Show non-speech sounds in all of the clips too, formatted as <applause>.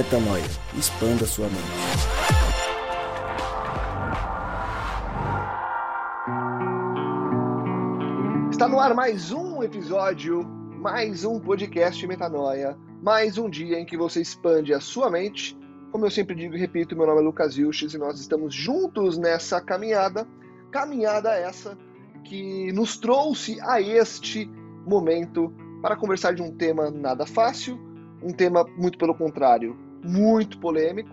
Metanoia. Expanda sua mente. Está no ar mais um episódio, mais um podcast Metanoia, mais um dia em que você expande a sua mente. Como eu sempre digo e repito, meu nome é Lucas Vilches e nós estamos juntos nessa caminhada, caminhada essa que nos trouxe a este momento para conversar de um tema nada fácil, um tema muito pelo contrário, muito polêmico,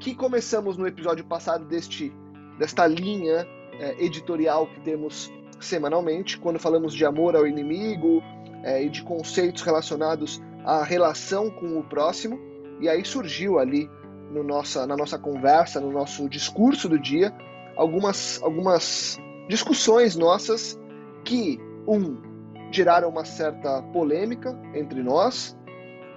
que começamos no episódio passado deste desta linha é, editorial que temos semanalmente, quando falamos de amor ao inimigo é, e de conceitos relacionados à relação com o próximo, e aí surgiu ali no nossa, na nossa conversa, no nosso discurso do dia, algumas, algumas discussões nossas que, um, geraram uma certa polêmica entre nós,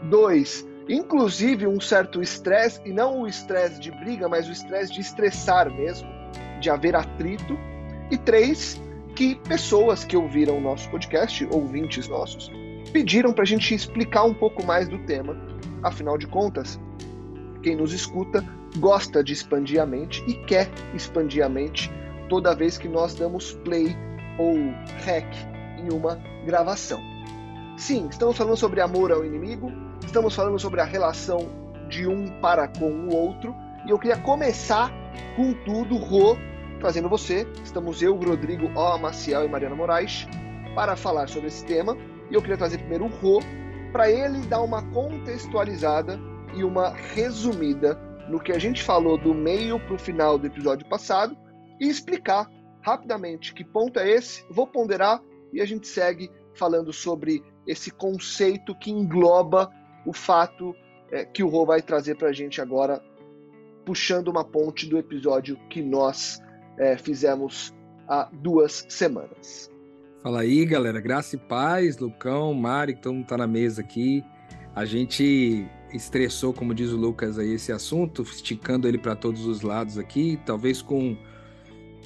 dois, inclusive um certo estresse, e não o estresse de briga, mas o estresse de estressar mesmo, de haver atrito, e três, que pessoas que ouviram o nosso podcast, ouvintes nossos, pediram para a gente explicar um pouco mais do tema. Afinal de contas, quem nos escuta gosta de expandir a mente e quer expandir a mente toda vez que nós damos play ou rec em uma gravação. Sim, estamos falando sobre amor ao inimigo, estamos falando sobre a relação de um para com o outro, e eu queria começar com tudo, Rô, trazendo você. Estamos eu, Rodrigo O. Maciel e Mariana Moraes para falar sobre esse tema. E eu queria trazer primeiro o Rô, para ele dar uma contextualizada e uma resumida no que a gente falou do meio para o final do episódio passado e explicar rapidamente que ponto é esse, vou ponderar e a gente segue falando sobre esse conceito que engloba o fato é, que o Rô vai trazer para a gente agora, puxando uma ponte do episódio que nós é, fizemos há duas semanas. Fala aí, galera. Graça e paz, Lucão, Mari, que todo mundo tá na mesa aqui. A gente estressou, como diz o Lucas aí, esse assunto, esticando ele para todos os lados aqui, talvez com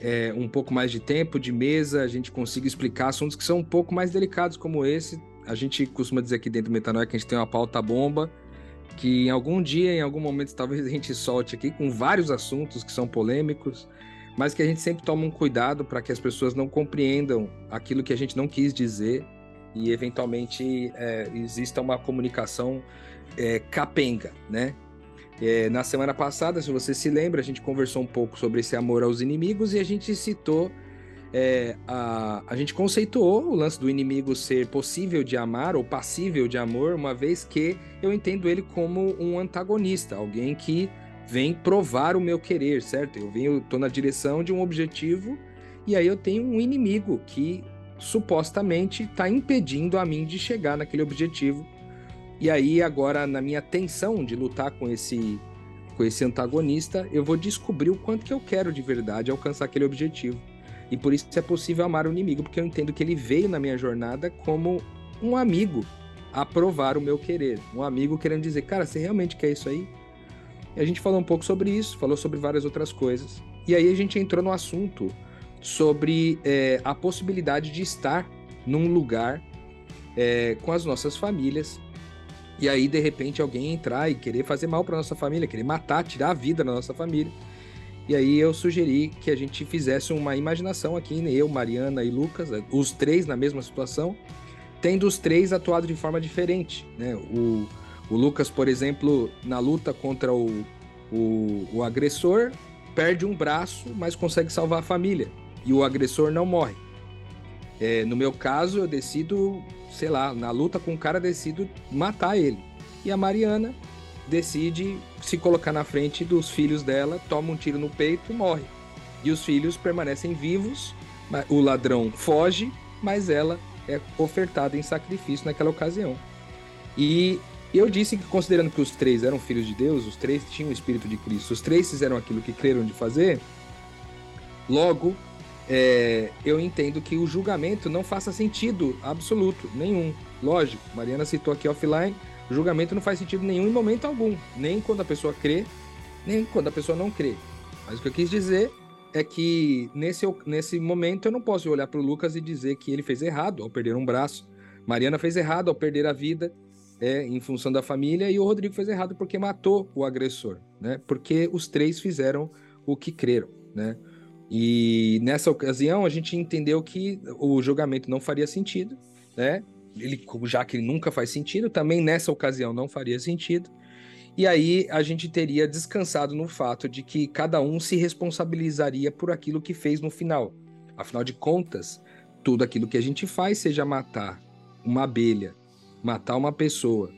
é, um pouco mais de tempo de mesa, a gente consiga explicar assuntos que são um pouco mais delicados como esse. A gente costuma dizer aqui dentro do Metanoia que a gente tem uma pauta bomba, que em algum dia, em algum momento, talvez a gente solte aqui com vários assuntos que são polêmicos, mas que a gente sempre toma um cuidado para que as pessoas não compreendam aquilo que a gente não quis dizer e eventualmente é, exista uma comunicação é, capenga, né? É, na semana passada, se você se lembra, a gente conversou um pouco sobre esse amor aos inimigos e a gente citou, é, a, a gente conceituou o lance do inimigo ser possível de amar ou passível de amor, uma vez que eu entendo ele como um antagonista, alguém que vem provar o meu querer, certo? Eu venho, tô na direção de um objetivo e aí eu tenho um inimigo que supostamente está impedindo a mim de chegar naquele objetivo e aí, agora, na minha tensão de lutar com esse, com esse antagonista, eu vou descobrir o quanto que eu quero de verdade alcançar aquele objetivo. E por isso é possível amar o inimigo, porque eu entendo que ele veio na minha jornada como um amigo a provar o meu querer. Um amigo querendo dizer, cara, você realmente quer isso aí? E a gente falou um pouco sobre isso, falou sobre várias outras coisas. E aí a gente entrou no assunto sobre é, a possibilidade de estar num lugar é, com as nossas famílias e aí, de repente, alguém entrar e querer fazer mal para nossa família, querer matar, tirar a vida da nossa família. E aí eu sugeri que a gente fizesse uma imaginação aqui, né? eu, Mariana e Lucas, os três na mesma situação, tendo os três atuado de forma diferente. Né? O, o Lucas, por exemplo, na luta contra o, o, o agressor, perde um braço, mas consegue salvar a família. E o agressor não morre. É, no meu caso, eu decido sei lá, na luta com o cara, decido matar ele. E a Mariana decide se colocar na frente dos filhos dela, toma um tiro no peito, morre. E os filhos permanecem vivos, o ladrão foge, mas ela é ofertada em sacrifício naquela ocasião. E eu disse que, considerando que os três eram filhos de Deus, os três tinham o Espírito de Cristo, os três fizeram aquilo que creram de fazer, logo é, eu entendo que o julgamento não faça sentido absoluto, nenhum. Lógico, Mariana citou aqui offline, o julgamento não faz sentido nenhum em momento algum, nem quando a pessoa crê, nem quando a pessoa não crê. Mas o que eu quis dizer é que nesse, nesse momento eu não posso olhar para o Lucas e dizer que ele fez errado ao perder um braço. Mariana fez errado ao perder a vida. é em função da família e o Rodrigo fez errado porque matou o agressor, né? Porque os três fizeram o que creram, né? E nessa ocasião a gente entendeu que o julgamento não faria sentido, né? Ele, já que ele nunca faz sentido, também nessa ocasião não faria sentido. E aí a gente teria descansado no fato de que cada um se responsabilizaria por aquilo que fez no final. Afinal de contas, tudo aquilo que a gente faz, seja matar uma abelha, matar uma pessoa,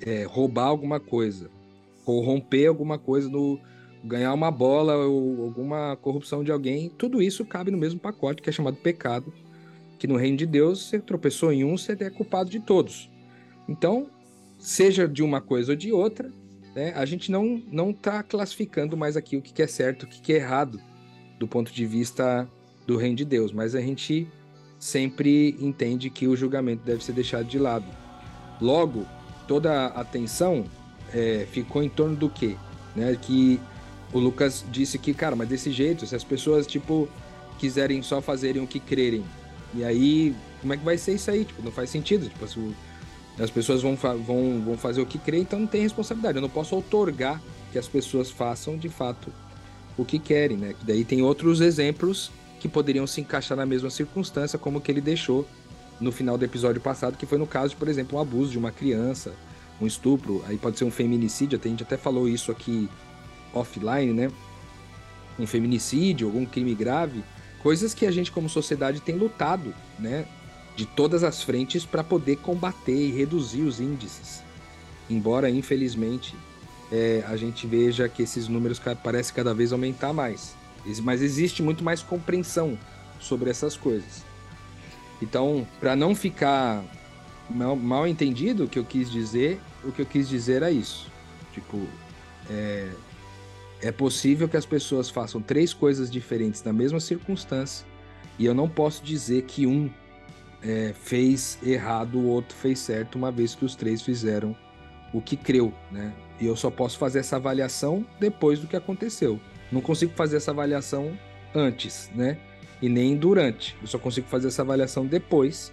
é, roubar alguma coisa, corromper alguma coisa, no, ganhar uma bola ou alguma corrupção de alguém, tudo isso cabe no mesmo pacote que é chamado pecado, que no reino de Deus você tropeçou em um, você é culpado de todos. Então, seja de uma coisa ou de outra, né, a gente não não está classificando mais aqui o que é certo, o que é errado do ponto de vista do reino de Deus, mas a gente sempre entende que o julgamento deve ser deixado de lado. Logo, toda a atenção é, ficou em torno do quê? Né? Que o Lucas disse que, cara, mas desse jeito, se as pessoas, tipo, quiserem só fazerem o que crerem, e aí, como é que vai ser isso aí? Tipo, não faz sentido. Tipo, se as pessoas vão, vão, vão fazer o que crerem, então não tem responsabilidade. Eu não posso otorgar que as pessoas façam, de fato, o que querem, né? Daí tem outros exemplos que poderiam se encaixar na mesma circunstância, como que ele deixou no final do episódio passado, que foi no caso de, por exemplo, um abuso de uma criança, um estupro, aí pode ser um feminicídio, a gente até falou isso aqui offline, né? Um feminicídio, algum crime grave, coisas que a gente como sociedade tem lutado, né? De todas as frentes para poder combater e reduzir os índices. Embora, infelizmente, é, a gente veja que esses números parecem cada vez aumentar mais. Mas existe muito mais compreensão sobre essas coisas. Então, para não ficar mal, mal, entendido o que eu quis dizer, o que eu quis dizer é isso. Tipo, é, é possível que as pessoas façam três coisas diferentes na mesma circunstância e eu não posso dizer que um é, fez errado, o outro fez certo, uma vez que os três fizeram o que creu, né? E eu só posso fazer essa avaliação depois do que aconteceu. Não consigo fazer essa avaliação antes, né? E nem durante. Eu só consigo fazer essa avaliação depois,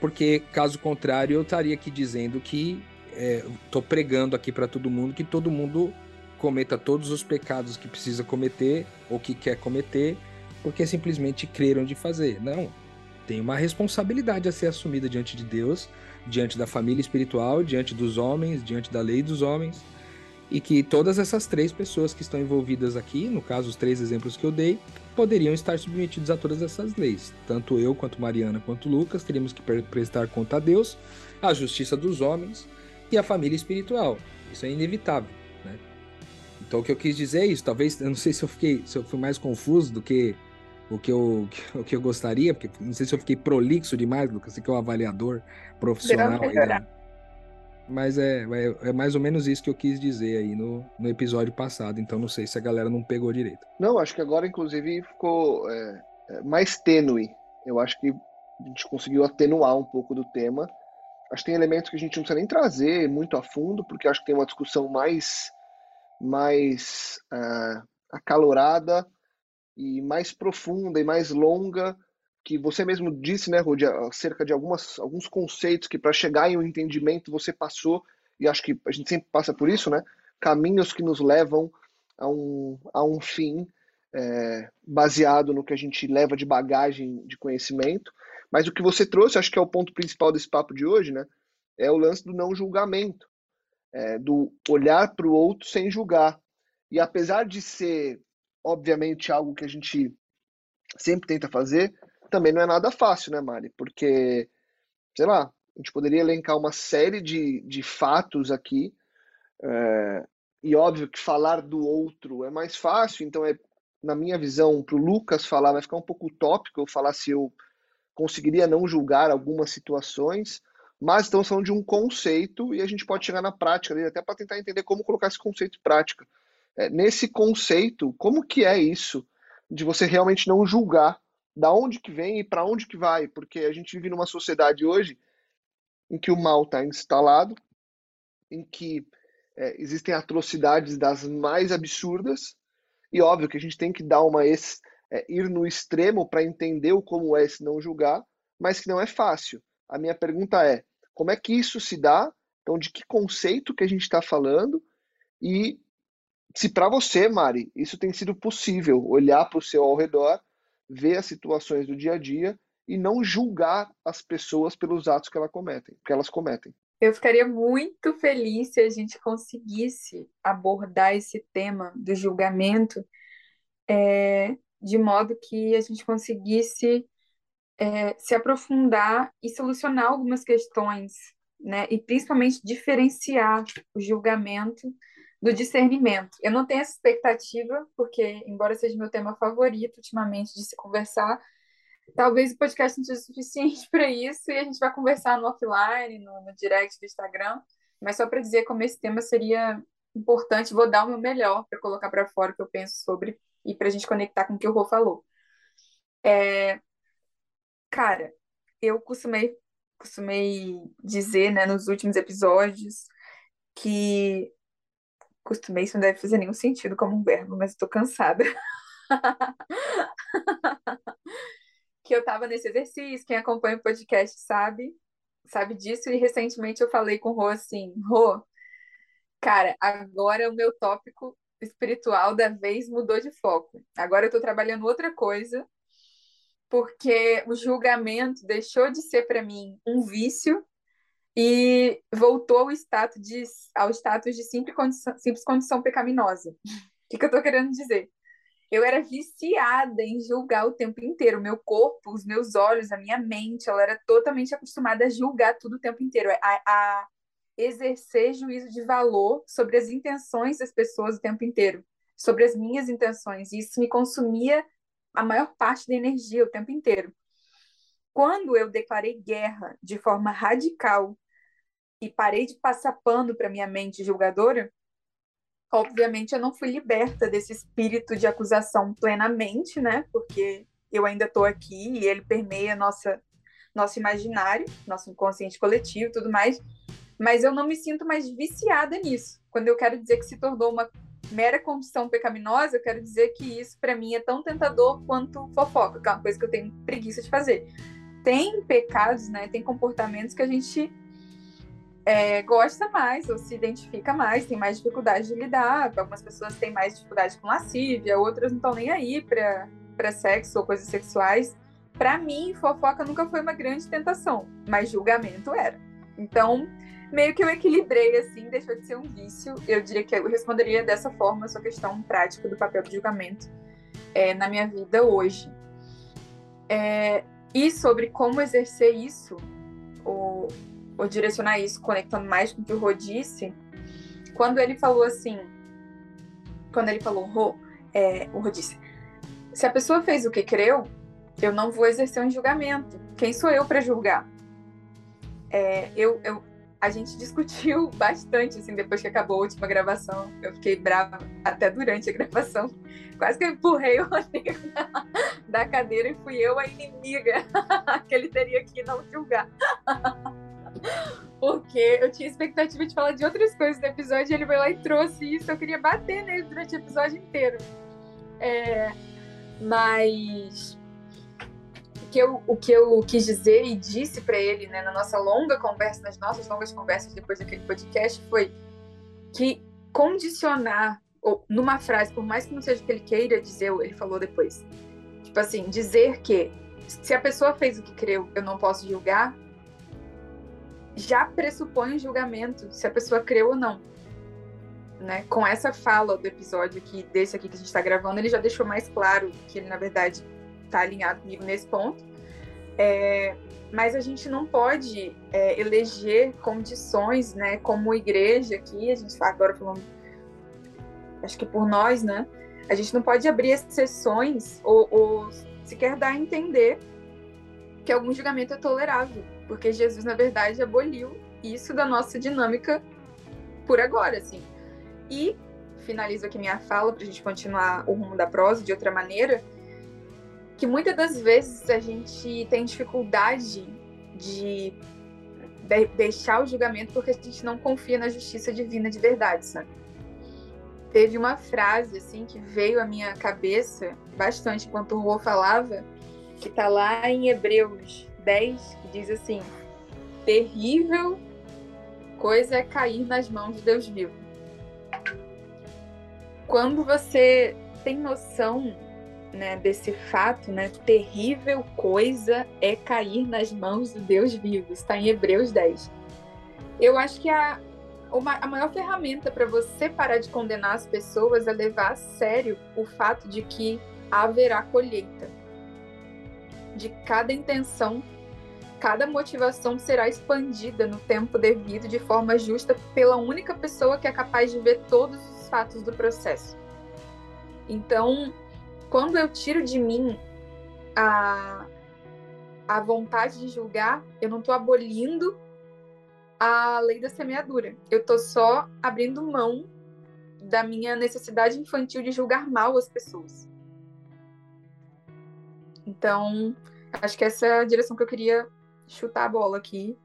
porque caso contrário eu estaria aqui dizendo que estou é, pregando aqui para todo mundo que todo mundo cometa todos os pecados que precisa cometer ou que quer cometer, porque simplesmente creram de fazer. Não. Tem uma responsabilidade a ser assumida diante de Deus, diante da família espiritual, diante dos homens, diante da lei dos homens e que todas essas três pessoas que estão envolvidas aqui, no caso os três exemplos que eu dei, poderiam estar submetidos a todas essas leis. Tanto eu, quanto Mariana, quanto Lucas, teríamos que prestar conta a Deus, a justiça dos homens e a família espiritual. Isso é inevitável, né? Então o que eu quis dizer é isso. Talvez, eu não sei se eu fiquei, se eu fui mais confuso do que o que eu, <laughs> o que eu gostaria, porque não sei se eu fiquei prolixo demais, Lucas, você que é um avaliador profissional aí da, mas é, é, é, mais ou menos isso que eu quis dizer aí no, no episódio passado, então não sei se a galera não pegou direito. Não, acho que agora, inclusive, ficou é, é, mais tênue. Eu acho que a gente conseguiu atenuar um pouco do tema. Acho que tem elementos que a gente não precisa nem trazer muito a fundo, porque acho que tem uma discussão mais, mais uh, acalorada e mais profunda e mais longa que você mesmo disse, né, Rudi, acerca de algumas, alguns conceitos que para chegar em um entendimento você passou, e acho que a gente sempre passa por isso, né? Caminhos que nos levam a um, a um fim é, baseado no que a gente leva de bagagem de conhecimento. Mas o que você trouxe, acho que é o ponto principal desse papo de hoje, né? É o lance do não julgamento, é, do olhar para o outro sem julgar. E apesar de ser, obviamente, algo que a gente sempre tenta fazer, também não é nada fácil, né, Mari? Porque, sei lá, a gente poderia elencar uma série de, de fatos aqui, é, e óbvio que falar do outro é mais fácil, então é, na minha visão, para o Lucas falar vai ficar um pouco utópico eu falar se eu conseguiria não julgar algumas situações, mas estamos falando de um conceito e a gente pode chegar na prática dele até para tentar entender como colocar esse conceito em prática. É, nesse conceito, como que é isso de você realmente não julgar da onde que vem e para onde que vai, porque a gente vive numa sociedade hoje em que o mal está instalado, em que é, existem atrocidades das mais absurdas, e óbvio que a gente tem que dar uma é, ir no extremo para entender o como é esse não julgar, mas que não é fácil. A minha pergunta é, como é que isso se dá Então, de que conceito que a gente está falando e se para você, Mari, isso tem sido possível, olhar para o seu ao redor, ver as situações do dia a dia e não julgar as pessoas pelos atos que, ela cometem, que elas cometem. Eu ficaria muito feliz se a gente conseguisse abordar esse tema do julgamento é, de modo que a gente conseguisse é, se aprofundar e solucionar algumas questões, né? E principalmente diferenciar o julgamento do discernimento. Eu não tenho essa expectativa, porque, embora seja meu tema favorito ultimamente de se conversar, talvez o podcast não seja <laughs> suficiente para isso e a gente vai conversar no offline, no, no direct do Instagram. Mas só para dizer como esse tema seria importante, vou dar o meu melhor para colocar para fora o que eu penso sobre e para a gente conectar com o que o Rô falou. É, cara, eu costumei, costumei dizer né, nos últimos episódios que. Costumei, isso não deve fazer nenhum sentido como um verbo, mas estou cansada. <laughs> que eu estava nesse exercício, quem acompanha o podcast sabe, sabe disso, e recentemente eu falei com o Rô assim, Rô, cara, agora o meu tópico espiritual da vez mudou de foco. Agora eu estou trabalhando outra coisa, porque o julgamento deixou de ser para mim um vício e voltou ao status de, ao status de simples condição, simples condição pecaminosa. O que, que eu estou querendo dizer? Eu era viciada em julgar o tempo inteiro. Meu corpo, os meus olhos, a minha mente, ela era totalmente acostumada a julgar tudo o tempo inteiro. A, a exercer juízo de valor sobre as intenções das pessoas o tempo inteiro, sobre as minhas intenções. E isso me consumia a maior parte da energia o tempo inteiro. Quando eu declarei guerra de forma radical e parei de passar pano para minha mente julgadora, obviamente eu não fui liberta desse espírito de acusação plenamente, né? Porque eu ainda estou aqui e ele permeia nossa nosso imaginário, nosso inconsciente coletivo, tudo mais mas eu não me sinto mais viciada nisso. Quando eu quero dizer que se tornou uma mera condição pecaminosa, eu quero dizer que isso para mim é tão tentador quanto fofoca, que é uma coisa que eu tenho preguiça de fazer. Tem pecados, né? Tem comportamentos que a gente é, gosta mais ou se identifica mais, tem mais dificuldade de lidar. Algumas pessoas têm mais dificuldade com lascívia, outras não estão nem aí para sexo ou coisas sexuais. Para mim, fofoca nunca foi uma grande tentação, mas julgamento era. Então, meio que eu equilibrei, assim, deixou de ser um vício. Eu diria que eu responderia dessa forma a sua questão prática do papel de julgamento é, na minha vida hoje. É, e sobre como exercer isso, ou, ou, direcionar isso, conectando mais com o que o Rô disse, quando ele falou assim, quando ele falou, Rô, é, o Rô disse, se a pessoa fez o que creu, eu não vou exercer um julgamento. Quem sou eu para julgar? É, eu, eu, a gente <laughs> discutiu bastante, assim, depois que acabou a última gravação. Eu fiquei brava até durante a gravação. <laughs> Quase que eu empurrei o Rodrigo <laughs> da cadeira e fui eu a inimiga que ele teria que não julgar. Porque eu tinha expectativa de falar de outras coisas no episódio e ele foi lá e trouxe isso. Eu queria bater nele durante o episódio inteiro. É, mas que eu, o que eu quis dizer e disse para ele né, na nossa longa conversa, nas nossas longas conversas depois daquele podcast, foi que condicionar, ou numa frase, por mais que não seja o que ele queira dizer, ele falou depois. Tipo assim, dizer que se a pessoa fez o que creu, eu não posso julgar, já pressupõe um julgamento se a pessoa creu ou não. Né? Com essa fala do episódio aqui, desse aqui que a gente está gravando, ele já deixou mais claro que ele, na verdade, está alinhado comigo nesse ponto. É, mas a gente não pode é, eleger condições, né, como igreja aqui, a gente está agora falando, acho que por nós, né, a gente não pode abrir exceções ou, ou sequer dar a entender que algum julgamento é tolerável, porque Jesus, na verdade, aboliu isso da nossa dinâmica por agora, assim. E finalizo aqui minha fala para a gente continuar o rumo da prosa de outra maneira que muitas das vezes a gente tem dificuldade de deixar o julgamento porque a gente não confia na justiça divina de verdade, sabe? Teve uma frase assim que veio à minha cabeça bastante enquanto o Rô falava, que está lá em Hebreus 10, que diz assim: Terrível coisa é cair nas mãos de Deus vivo. Quando você tem noção né, desse fato, né, terrível coisa é cair nas mãos de Deus vivo, está em Hebreus 10. Eu acho que a, uma, a maior ferramenta para você parar de condenar as pessoas é levar a sério o fato de que haverá colheita. De cada intenção, cada motivação será expandida no tempo devido, de forma justa, pela única pessoa que é capaz de ver todos os fatos do processo. Então, quando eu tiro de mim a, a vontade de julgar, eu não estou abolindo a lei da semeadura. Eu estou só abrindo mão da minha necessidade infantil de julgar mal as pessoas. Então, acho que essa é a direção que eu queria chutar a bola aqui.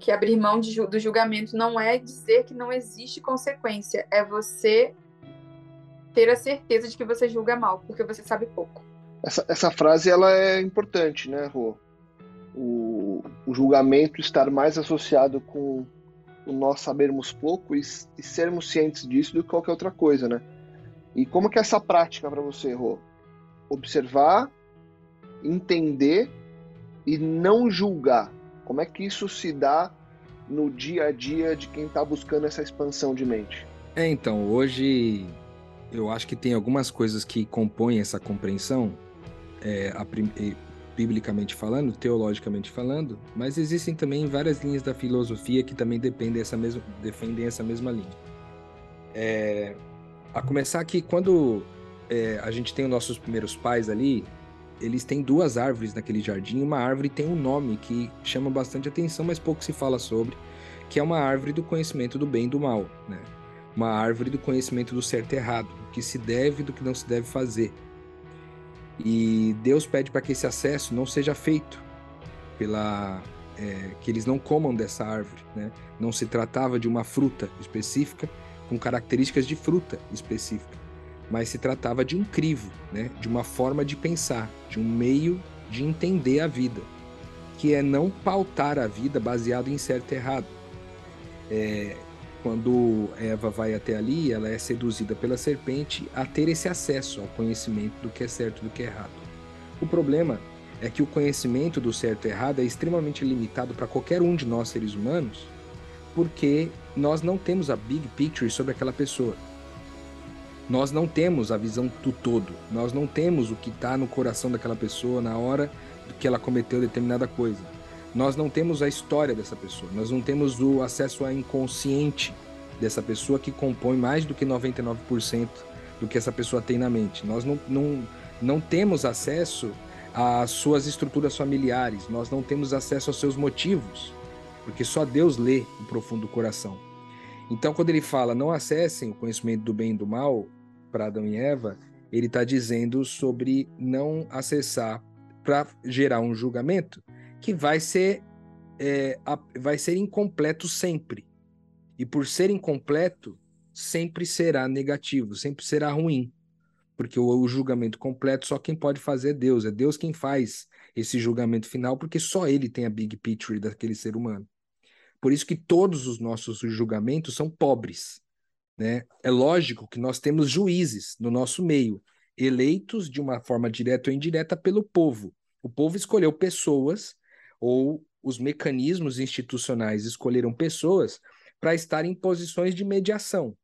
Que abrir mão de, do julgamento não é dizer que não existe consequência, é você ter a certeza de que você julga mal, porque você sabe pouco. Essa, essa frase ela é importante, né, Rô? o, o julgamento estar mais associado com o nós sabermos pouco e, e, sermos cientes disso do que qualquer outra coisa, né? E como que é essa prática para você, Rô? Observar, entender e não julgar. Como é que isso se dá no dia a dia de quem está buscando essa expansão de mente? É, então, hoje eu acho que tem algumas coisas que compõem essa compreensão. É, biblicamente falando, teologicamente falando, mas existem também várias linhas da filosofia que também dependem essa mesma, defendem essa mesma linha. É, a começar que quando é, a gente tem os nossos primeiros pais ali, eles têm duas árvores naquele jardim. Uma árvore tem um nome que chama bastante atenção, mas pouco se fala sobre, que é uma árvore do conhecimento do bem e do mal, né? Uma árvore do conhecimento do certo e errado, do que se deve e do que não se deve fazer. E Deus pede para que esse acesso não seja feito pela é, que eles não comam dessa árvore, né? Não se tratava de uma fruta específica com características de fruta específica, mas se tratava de um crivo, né? De uma forma de pensar, de um meio de entender a vida, que é não pautar a vida baseado em certo e errado. É, quando Eva vai até ali, ela é seduzida pela serpente a ter esse acesso ao conhecimento do que é certo e do que é errado. O problema é que o conhecimento do certo e errado é extremamente limitado para qualquer um de nós seres humanos, porque nós não temos a big picture sobre aquela pessoa. Nós não temos a visão do todo. Nós não temos o que está no coração daquela pessoa na hora que ela cometeu determinada coisa nós não temos a história dessa pessoa, nós não temos o acesso ao inconsciente dessa pessoa que compõe mais do que 99% do que essa pessoa tem na mente. Nós não, não, não temos acesso às suas estruturas familiares, nós não temos acesso aos seus motivos, porque só Deus lê o profundo do coração. Então, quando ele fala não acessem o conhecimento do bem e do mal para Adão e Eva, ele está dizendo sobre não acessar para gerar um julgamento que vai ser, é, a, vai ser incompleto sempre. E por ser incompleto, sempre será negativo, sempre será ruim. Porque o, o julgamento completo só quem pode fazer é Deus. É Deus quem faz esse julgamento final, porque só ele tem a big picture daquele ser humano. Por isso que todos os nossos julgamentos são pobres. Né? É lógico que nós temos juízes no nosso meio, eleitos de uma forma direta ou indireta pelo povo. O povo escolheu pessoas ou os mecanismos institucionais escolheram pessoas para estar em posições de mediação,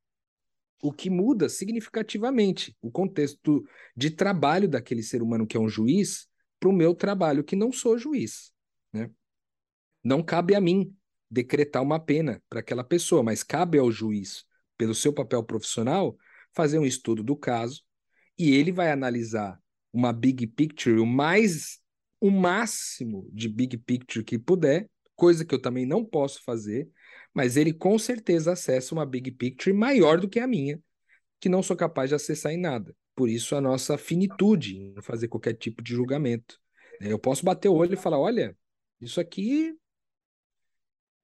o que muda significativamente o contexto de trabalho daquele ser humano que é um juiz para o meu trabalho que não sou juiz. Né? Não cabe a mim decretar uma pena para aquela pessoa, mas cabe ao juiz, pelo seu papel profissional, fazer um estudo do caso e ele vai analisar uma big picture o mais o máximo de big picture que puder, coisa que eu também não posso fazer, mas ele com certeza acessa uma big picture maior do que a minha, que não sou capaz de acessar em nada. Por isso a nossa finitude em fazer qualquer tipo de julgamento. É, eu posso bater o olho e falar, olha, isso aqui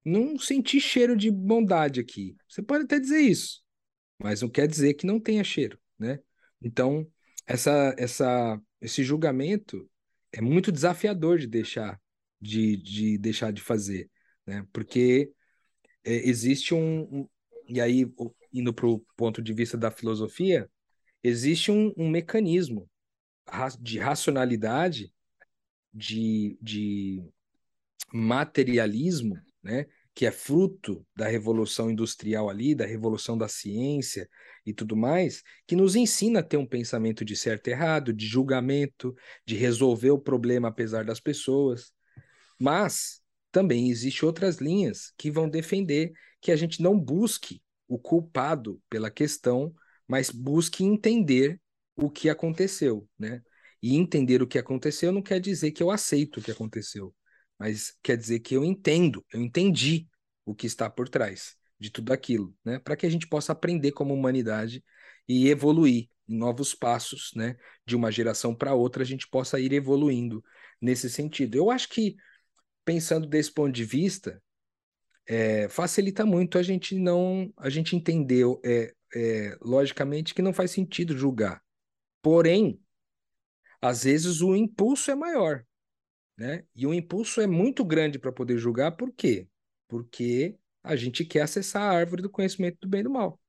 não senti cheiro de bondade aqui. Você pode até dizer isso, mas não quer dizer que não tenha cheiro, né? Então, essa, essa, esse julgamento é muito desafiador de deixar de, de deixar de fazer, né? Porque é, existe um, um, E aí, indo para o ponto de vista da filosofia, existe um, um mecanismo de racionalidade, de, de materialismo, né? Que é fruto da revolução industrial ali, da revolução da ciência e tudo mais, que nos ensina a ter um pensamento de certo e errado, de julgamento, de resolver o problema apesar das pessoas. Mas também existem outras linhas que vão defender que a gente não busque o culpado pela questão, mas busque entender o que aconteceu, né? E entender o que aconteceu não quer dizer que eu aceito o que aconteceu mas quer dizer que eu entendo, eu entendi o que está por trás de tudo aquilo, né? Para que a gente possa aprender como humanidade e evoluir em novos passos, né? De uma geração para outra, a gente possa ir evoluindo nesse sentido. Eu acho que, pensando desse ponto de vista, é, facilita muito a gente não, a gente entender, é, é, logicamente, que não faz sentido julgar. Porém, às vezes o impulso é maior. Né? E o impulso é muito grande para poder julgar, por quê? Porque a gente quer acessar a árvore do conhecimento do bem e do mal.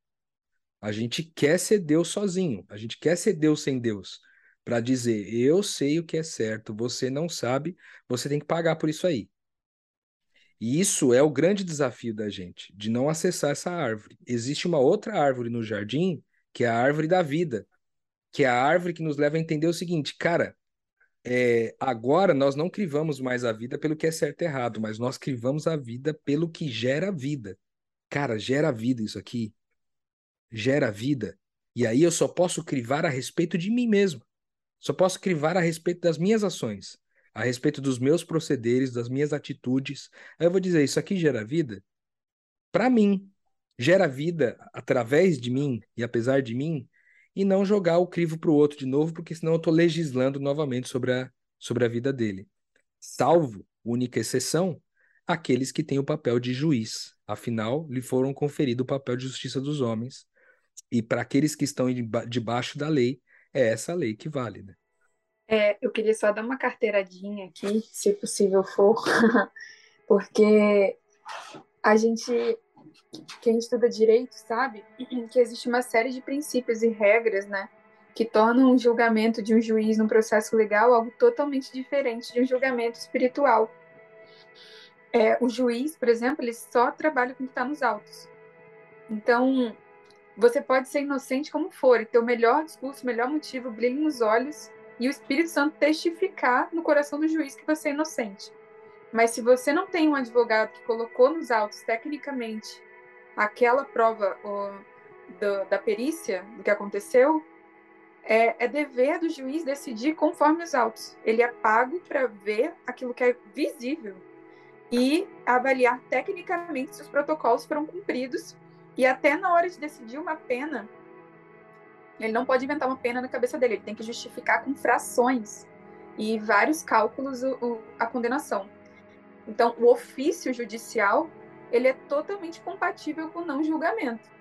A gente quer ser Deus sozinho, a gente quer ser Deus sem Deus, para dizer, eu sei o que é certo, você não sabe, você tem que pagar por isso aí. E isso é o grande desafio da gente, de não acessar essa árvore. Existe uma outra árvore no jardim, que é a árvore da vida, que é a árvore que nos leva a entender o seguinte, cara, é, agora nós não crivamos mais a vida pelo que é certo e errado, mas nós crivamos a vida pelo que gera vida. Cara, gera vida isso aqui. Gera vida. E aí eu só posso crivar a respeito de mim mesmo. Só posso crivar a respeito das minhas ações, a respeito dos meus procederes, das minhas atitudes. Aí eu vou dizer, isso aqui gera vida? Para mim. Gera vida através de mim e apesar de mim? E não jogar o crivo para o outro de novo, porque senão eu estou legislando novamente sobre a, sobre a vida dele. Salvo, única exceção, aqueles que têm o papel de juiz. Afinal, lhe foram conferido o papel de justiça dos homens. E para aqueles que estão debaixo da lei, é essa lei que vale. Né? É, eu queria só dar uma carteiradinha aqui, se possível for, <laughs> porque a gente quem estuda direito sabe <clears throat> que existe uma série de princípios e regras, né, que tornam um julgamento de um juiz num processo legal algo totalmente diferente de um julgamento espiritual. É, o juiz, por exemplo, ele só trabalha com o que está nos autos. Então, você pode ser inocente como for e ter o melhor discurso, o melhor motivo, brilho nos olhos e o Espírito Santo testificar no coração do juiz que você é inocente. Mas se você não tem um advogado que colocou nos autos tecnicamente aquela prova do, da perícia, do que aconteceu, é, é, dever do juiz decidir conforme os autos. Ele é pago para ver aquilo que é visível e avaliar tecnicamente se os protocolos foram cumpridos e até na hora de decidir uma pena, ele não pode inventar uma pena na cabeça dele, ele tem que justificar com frações e vários cálculos o, o, a condenação. Então, o ofício judicial ele é totalmente compatível com não julgamento.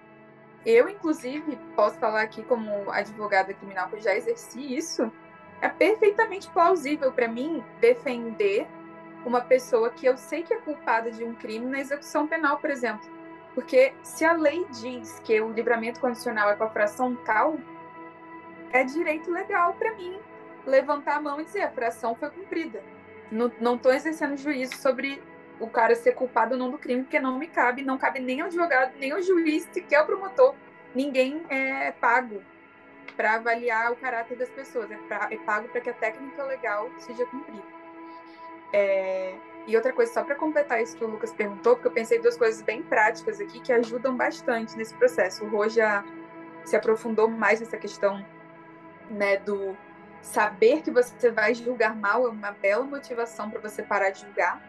Eu, inclusive, posso falar aqui como advogada criminal que já exerci isso, é perfeitamente plausível para mim defender uma pessoa que eu sei que é culpada de um crime na execução penal, por exemplo. Porque se a lei diz que o livramento condicional é com a fração tal, é direito legal para mim levantar a mão e dizer a fração foi cumprida. Não estou exercendo juízo sobre o cara ser culpado ou não do crime, porque não me cabe, não cabe nem ao advogado, nem ao juiz, sequer o promotor. Ninguém é pago para avaliar o caráter das pessoas, é, pra, é pago para que a técnica legal seja cumprida. É, e outra coisa, só para completar isso que o Lucas perguntou, porque eu pensei duas coisas bem práticas aqui que ajudam bastante nesse processo. O Rô já se aprofundou mais nessa questão né, do saber que você vai julgar mal é uma bela motivação para você parar de julgar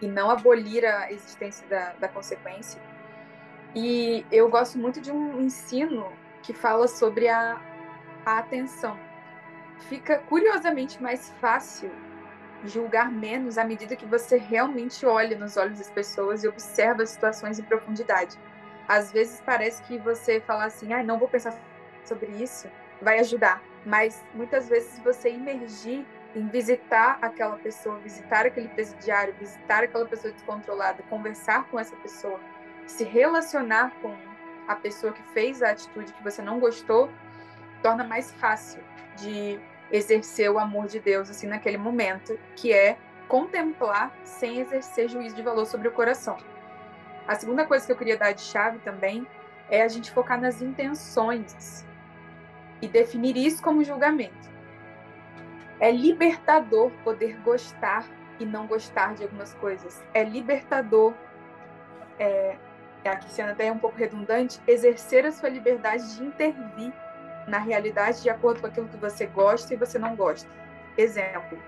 e não abolir a existência da, da consequência. E eu gosto muito de um ensino que fala sobre a, a atenção. Fica curiosamente mais fácil julgar menos à medida que você realmente olha nos olhos das pessoas e observa as situações em profundidade. Às vezes parece que você falar assim, ah, não vou pensar sobre isso, vai ajudar. Mas muitas vezes você imergir em visitar aquela pessoa, visitar aquele presidiário, visitar aquela pessoa descontrolada, conversar com essa pessoa, se relacionar com a pessoa que fez a atitude que você não gostou, torna mais fácil de exercer o amor de Deus assim naquele momento, que é contemplar sem exercer juízo de valor sobre o coração. A segunda coisa que eu queria dar de chave também é a gente focar nas intenções e definir isso como julgamento. É libertador poder gostar e não gostar de algumas coisas. É libertador, é, aqui sendo até um pouco redundante, exercer a sua liberdade de intervir na realidade de acordo com aquilo que você gosta e você não gosta. Exemplo,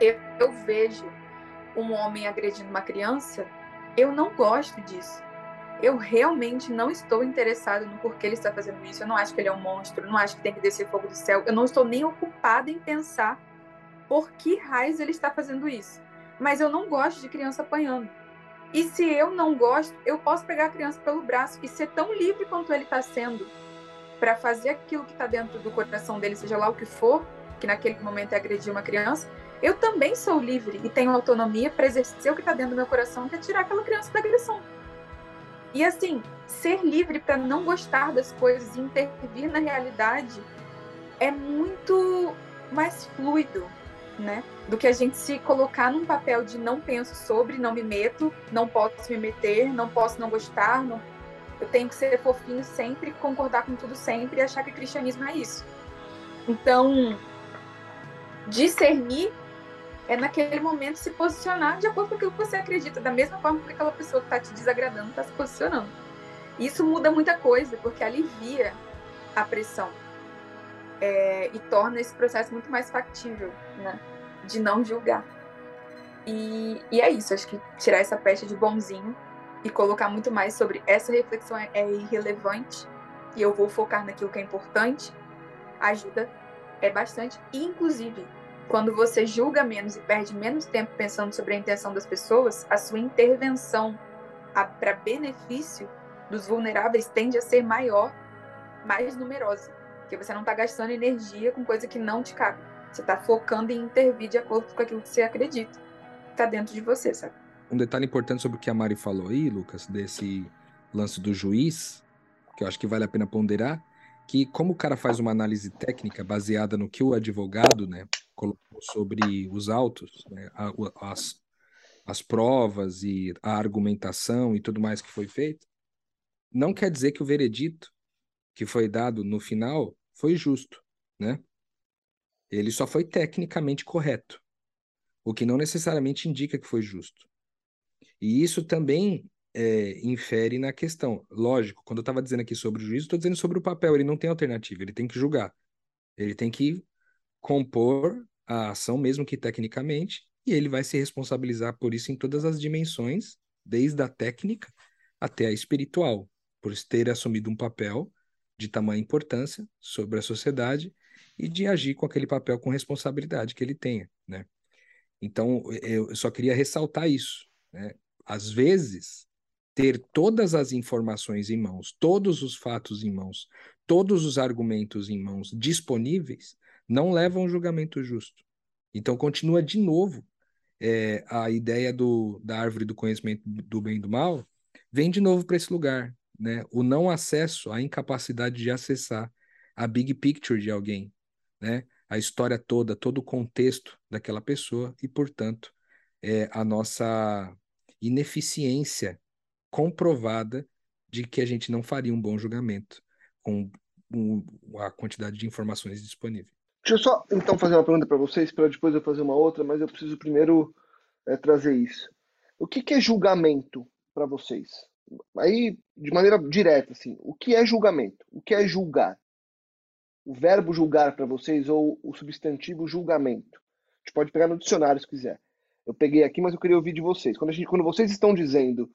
eu, eu vejo um homem agredindo uma criança, eu não gosto disso. Eu realmente não estou interessado no porquê ele está fazendo isso. Eu não acho que ele é um monstro, não acho que tem que descer fogo do céu. Eu não estou nem ocupada em pensar por que raios ele está fazendo isso. Mas eu não gosto de criança apanhando. E se eu não gosto, eu posso pegar a criança pelo braço e ser tão livre quanto ele está sendo para fazer aquilo que está dentro do coração dele, seja lá o que for, que naquele momento é agredir uma criança, eu também sou livre e tenho autonomia para exercer o que está dentro do meu coração, que é tirar aquela criança da agressão. E assim, ser livre para não gostar das coisas e intervir na realidade é muito mais fluido, né? Do que a gente se colocar num papel de não penso sobre, não me meto, não posso me meter, não posso não gostar, não eu tenho que ser fofinho sempre, concordar com tudo sempre e achar que cristianismo é isso. Então, discernir é naquele momento se posicionar de acordo com aquilo que você acredita, da mesma forma que aquela pessoa que está te desagradando está se posicionando. Isso muda muita coisa, porque alivia a pressão é, e torna esse processo muito mais factível, né? De não julgar. E, e é isso, acho que tirar essa pecha de bonzinho e colocar muito mais sobre essa reflexão é, é irrelevante e eu vou focar naquilo que é importante, ajuda é bastante. Inclusive, quando você julga menos e perde menos tempo pensando sobre a intenção das pessoas, a sua intervenção para benefício dos vulneráveis tende a ser maior, mais numerosa. Porque você não está gastando energia com coisa que não te cabe. Você está focando em intervir de acordo com aquilo que você acredita. Está dentro de você, sabe? um detalhe importante sobre o que a Mari falou aí, Lucas, desse lance do juiz, que eu acho que vale a pena ponderar, que como o cara faz uma análise técnica baseada no que o advogado, né, colocou sobre os autos, né, as, as provas e a argumentação e tudo mais que foi feito, não quer dizer que o veredito que foi dado no final foi justo, né? Ele só foi tecnicamente correto, o que não necessariamente indica que foi justo. E isso também é, infere na questão. Lógico, quando eu estava dizendo aqui sobre o juízo, estou dizendo sobre o papel, ele não tem alternativa, ele tem que julgar. Ele tem que compor a ação, mesmo que tecnicamente, e ele vai se responsabilizar por isso em todas as dimensões, desde a técnica até a espiritual, por ter assumido um papel de tamanha importância sobre a sociedade e de agir com aquele papel com responsabilidade que ele tenha, né? Então, eu só queria ressaltar isso, né? às vezes, ter todas as informações em mãos, todos os fatos em mãos, todos os argumentos em mãos disponíveis, não leva a um julgamento justo. Então, continua de novo é, a ideia do, da árvore do conhecimento do bem e do mal, vem de novo para esse lugar. Né? O não acesso, a incapacidade de acessar a big picture de alguém, né? a história toda, todo o contexto daquela pessoa e, portanto, é, a nossa ineficiência comprovada de que a gente não faria um bom julgamento com a quantidade de informações disponíveis. Deixa eu só então fazer uma pergunta para vocês, para depois eu fazer uma outra, mas eu preciso primeiro é, trazer isso. O que, que é julgamento para vocês? Aí, de maneira direta, assim, o que é julgamento? O que é julgar? O verbo julgar para vocês ou o substantivo julgamento? A gente pode pegar no dicionário se quiser eu peguei aqui, mas eu queria ouvir de vocês. Quando, gente, quando vocês estão dizendo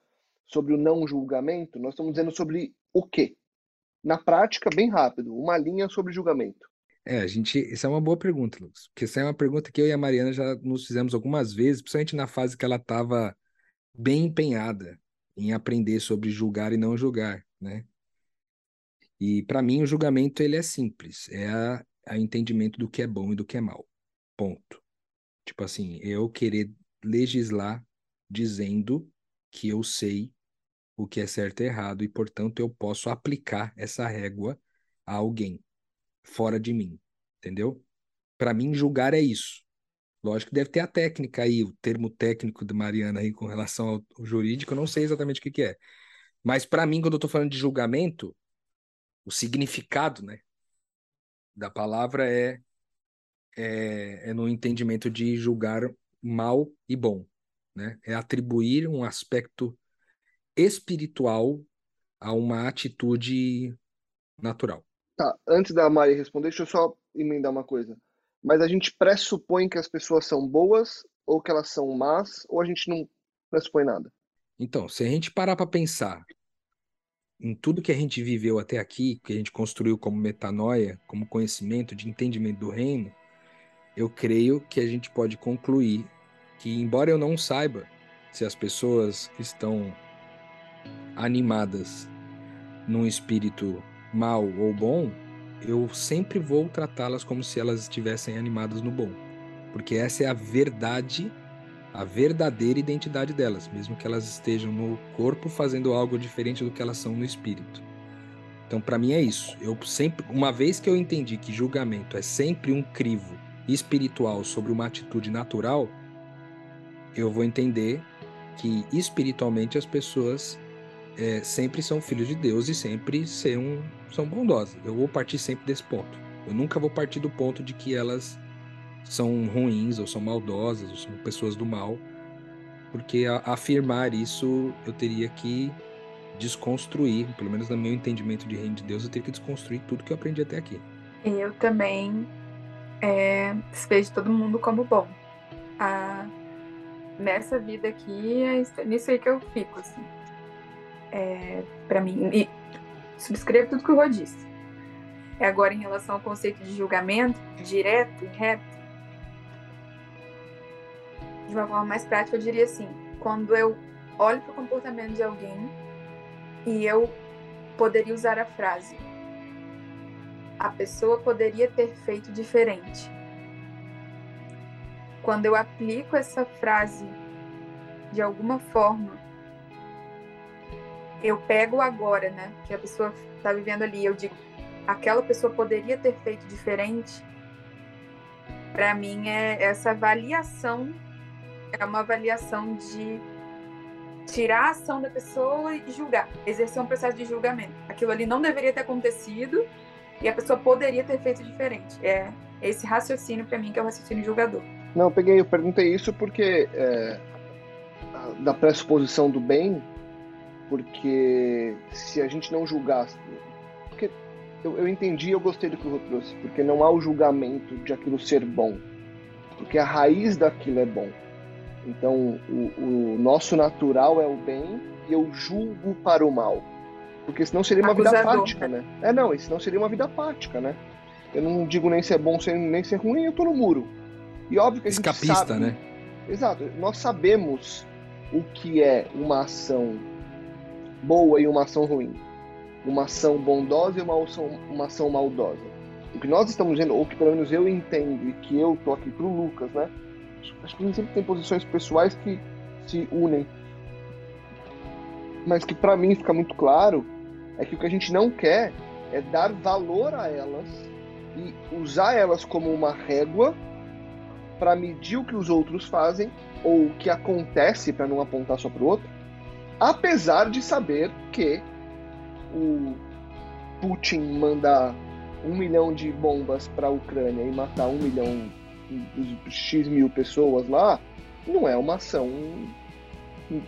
sobre o não julgamento, nós estamos dizendo sobre o quê? Na prática, bem rápido, uma linha sobre julgamento. É, a gente, essa é uma boa pergunta, Lucas, porque essa é uma pergunta que eu e a Mariana já nos fizemos algumas vezes, principalmente na fase que ela estava bem empenhada em aprender sobre julgar e não julgar, né? E para mim o julgamento ele é simples, é a, a entendimento do que é bom e do que é mal. Ponto. Tipo assim, eu querer legislar dizendo que eu sei o que é certo e errado e, portanto, eu posso aplicar essa régua a alguém fora de mim, entendeu? Para mim, julgar é isso. Lógico que deve ter a técnica aí, o termo técnico de Mariana aí com relação ao, jurídico, eu não sei exatamente o que, que é. Mas para mim, quando eu estou falando de julgamento, o significado, né, da palavra é, é, é no entendimento de julgar mal e bom, né? É atribuir um aspecto espiritual a uma atitude natural. Tá, antes da Mari responder, deixa eu só emendar uma coisa. Mas a gente pressupõe que as pessoas são boas ou que elas são más, ou a gente não pressupõe nada? Então, se a gente parar para pensar em tudo que a gente viveu até aqui, que a gente construiu como metanoia, como conhecimento de entendimento do reino, eu creio que a gente pode concluir que, embora eu não saiba se as pessoas estão animadas num espírito mal ou bom, eu sempre vou tratá-las como se elas estivessem animadas no bom. Porque essa é a verdade, a verdadeira identidade delas, mesmo que elas estejam no corpo fazendo algo diferente do que elas são no espírito. Então, para mim é isso. Eu sempre, uma vez que eu entendi que julgamento é sempre um crivo espiritual sobre uma atitude natural, eu vou entender que espiritualmente as pessoas é, sempre são filhos de Deus e sempre são, são bondosas. Eu vou partir sempre desse ponto. Eu nunca vou partir do ponto de que elas são ruins ou são maldosas ou são pessoas do mal, porque a, afirmar isso eu teria que desconstruir, pelo menos no meu entendimento de reino de Deus, eu teria que desconstruir tudo que eu aprendi até aqui. Eu também é, vejo todo mundo como bom. A, nessa vida aqui, é nisso aí que eu fico, assim é, para mim. E subscrevo tudo que o Rô disse. É agora em relação ao conceito de julgamento, direto e reto, de uma forma mais prática, eu diria assim: quando eu olho para o comportamento de alguém e eu poderia usar a frase, a pessoa poderia ter feito diferente. Quando eu aplico essa frase de alguma forma eu pego agora, né? Que a pessoa está vivendo ali, eu digo, aquela pessoa poderia ter feito diferente. Para mim é essa avaliação é uma avaliação de tirar a ação da pessoa e julgar, exercer um processo de julgamento. Aquilo ali não deveria ter acontecido e a pessoa poderia ter feito diferente. É esse raciocínio para mim que é o raciocínio julgador. Não, eu peguei, eu perguntei isso porque é, da pressuposição do bem porque se a gente não julgasse. Porque eu, eu entendi eu gostei do que o Rô trouxe, porque não há o julgamento de aquilo ser bom, porque a raiz daquilo é bom. Então, o, o nosso natural é o bem e eu julgo para o mal. Porque senão seria uma Acusador. vida prática, né? É, não, senão seria uma vida prática, né? Eu não digo nem ser bom nem ser ruim, eu tô no muro. E óbvio que a gente Escapista, sabe, né? Exato. Nós sabemos o que é uma ação boa e uma ação ruim, uma ação bondosa e uma ação, uma ação maldosa. O que nós estamos vendo, ou que pelo menos eu entendo e que eu tô aqui pro Lucas, né? Acho que a gente sempre tem posições pessoais que se unem, mas que para mim fica muito claro é que o que a gente não quer é dar valor a elas e usar elas como uma régua para medir o que os outros fazem ou o que acontece para não apontar só para o outro apesar de saber que o Putin mandar um milhão de bombas para a Ucrânia e matar um milhão x mil pessoas lá, não é uma ação,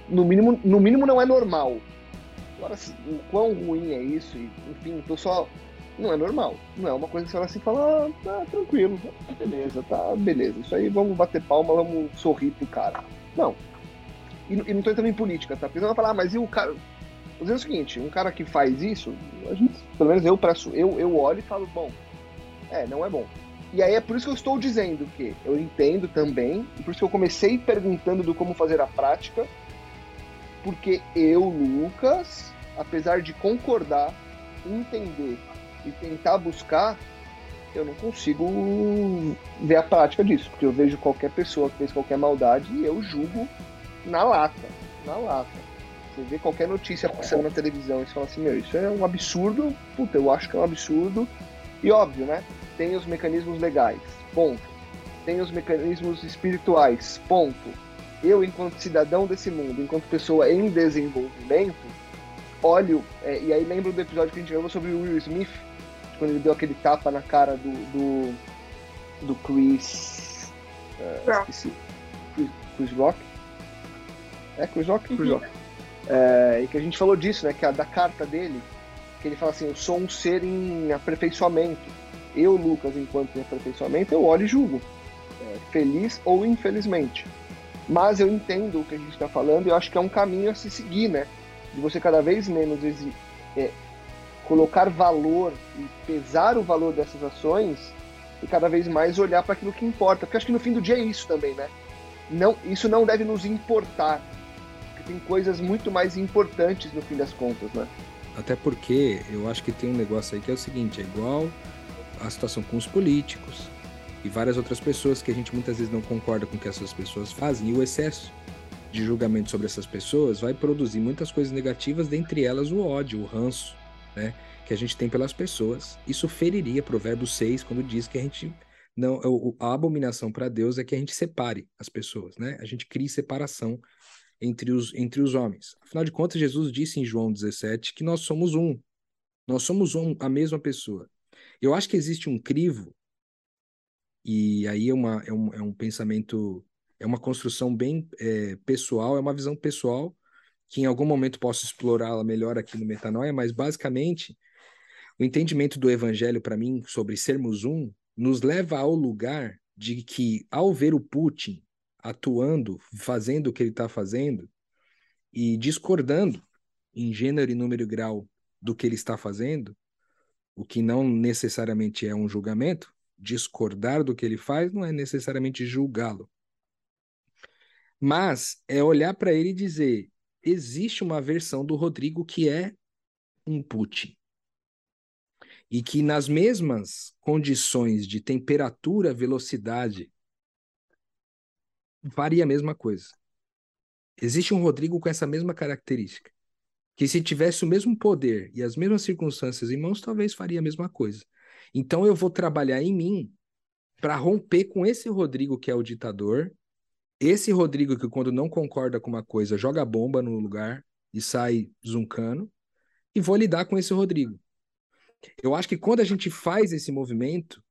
no mínimo, no mínimo não é normal. Agora, o quão ruim é isso, enfim, tô só, não é normal, não é uma coisa que você vai assim fala, ah, tá tranquilo, beleza, tá beleza, isso aí vamos bater palma, vamos sorrir pro cara. Não, e, e não tô entrando em política, tá? Porque você vai falar, ah, mas e o cara. Vou dizer o seguinte, um cara que faz isso, a gente, pelo menos eu preço, eu, eu olho e falo, bom, é, não é bom. E aí é por isso que eu estou dizendo que eu entendo também, e por isso que eu comecei perguntando do como fazer a prática, porque eu, Lucas, apesar de concordar, entender e tentar buscar, eu não consigo ver a prática disso, porque eu vejo qualquer pessoa que fez qualquer maldade e eu julgo na lata, na lata. Você vê qualquer notícia passando na televisão e você fala assim, meu, isso é um absurdo, puta, eu acho que é um absurdo. E óbvio, né? Tem os mecanismos legais, ponto. Tem os mecanismos espirituais, ponto. Eu, enquanto cidadão desse mundo, enquanto pessoa em desenvolvimento, olho, é, e aí lembro do episódio que a gente gravou sobre o Will Smith, quando ele deu aquele tapa na cara do, do, do Chris. Uh, esqueci. Chris, Chris Rock? É Rock? Chris uhum. É, e que a gente falou disso, né? Que a da carta dele, que ele fala assim: Eu sou um ser em aperfeiçoamento. Eu, Lucas, enquanto em aperfeiçoamento, eu olho e julgo. É, feliz ou infelizmente. Mas eu entendo o que a gente está falando e eu acho que é um caminho a se seguir, né? De você cada vez menos é, colocar valor e pesar o valor dessas ações e cada vez mais olhar para aquilo que importa. Porque acho que no fim do dia é isso também, né? Não, isso não deve nos importar. Tem coisas muito mais importantes no fim das contas, né? Até porque eu acho que tem um negócio aí que é o seguinte, é igual a situação com os políticos e várias outras pessoas que a gente muitas vezes não concorda com o que essas pessoas fazem, e o excesso de julgamento sobre essas pessoas vai produzir muitas coisas negativas, dentre elas o ódio, o ranço, né, que a gente tem pelas pessoas. Isso feriria Provérbios 6, quando diz que a gente não a abominação para Deus é que a gente separe as pessoas, né? A gente cria separação entre os entre os homens. Afinal de contas, Jesus disse em João 17 que nós somos um. Nós somos um, a mesma pessoa. Eu acho que existe um crivo e aí é, uma, é, um, é um pensamento, é uma construção bem é, pessoal, é uma visão pessoal que em algum momento posso explorá-la melhor aqui no Metanoia, mas basicamente o entendimento do evangelho para mim sobre sermos um nos leva ao lugar de que ao ver o Putin atuando, fazendo o que ele está fazendo e discordando em gênero e número e grau do que ele está fazendo, o que não necessariamente é um julgamento, discordar do que ele faz não é necessariamente julgá-lo. Mas é olhar para ele e dizer: existe uma versão do Rodrigo que é um Putin. E que nas mesmas condições de temperatura, velocidade, faria a mesma coisa. Existe um Rodrigo com essa mesma característica. Que se tivesse o mesmo poder e as mesmas circunstâncias em mãos, talvez faria a mesma coisa. Então eu vou trabalhar em mim para romper com esse Rodrigo que é o ditador, esse Rodrigo que, quando não concorda com uma coisa, joga bomba no lugar e sai zuncando, e vou lidar com esse Rodrigo. Eu acho que quando a gente faz esse movimento,